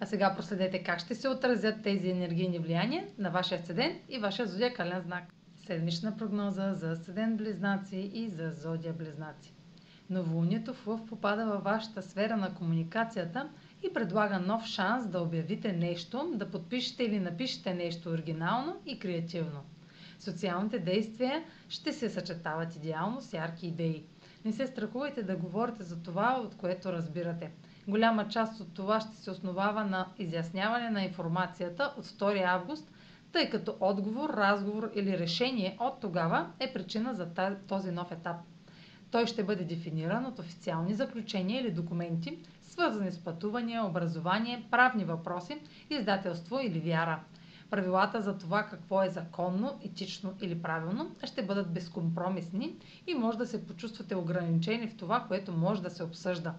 А сега проследете как ще се отразят тези енергийни влияния на вашия асцендент и вашия зодиакален знак. Седмична прогноза за асцендент близнаци и за зодия близнаци. Новолунието в Лъв попада във вашата сфера на комуникацията и предлага нов шанс да обявите нещо, да подпишете или напишете нещо оригинално и креативно. Социалните действия ще се съчетават идеално с ярки идеи. Не се страхувайте да говорите за това, от което разбирате. Голяма част от това ще се основава на изясняване на информацията от 2 август, тъй като отговор, разговор или решение от тогава е причина за този нов етап. Той ще бъде дефиниран от официални заключения или документи, свързани с пътувания, образование, правни въпроси, издателство или вяра. Правилата за това какво е законно, етично или правилно ще бъдат безкомпромисни и може да се почувствате ограничени в това, което може да се обсъжда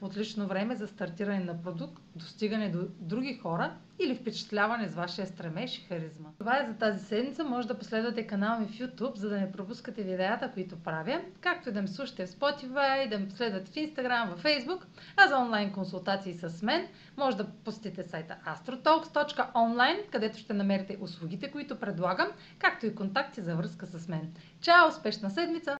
отлично време за стартиране на продукт, достигане до други хора или впечатляване с вашия стремеж и харизма. Това е за тази седмица. Може да последвате канала ми в YouTube, за да не пропускате видеята, които правя, както и да ме слушате в Spotify, да ме последвате в Instagram, в Facebook, а за онлайн консултации с мен може да посетите сайта astrotalks.online, където ще намерите услугите, които предлагам, както и контакти за връзка с мен. Чао! Успешна седмица!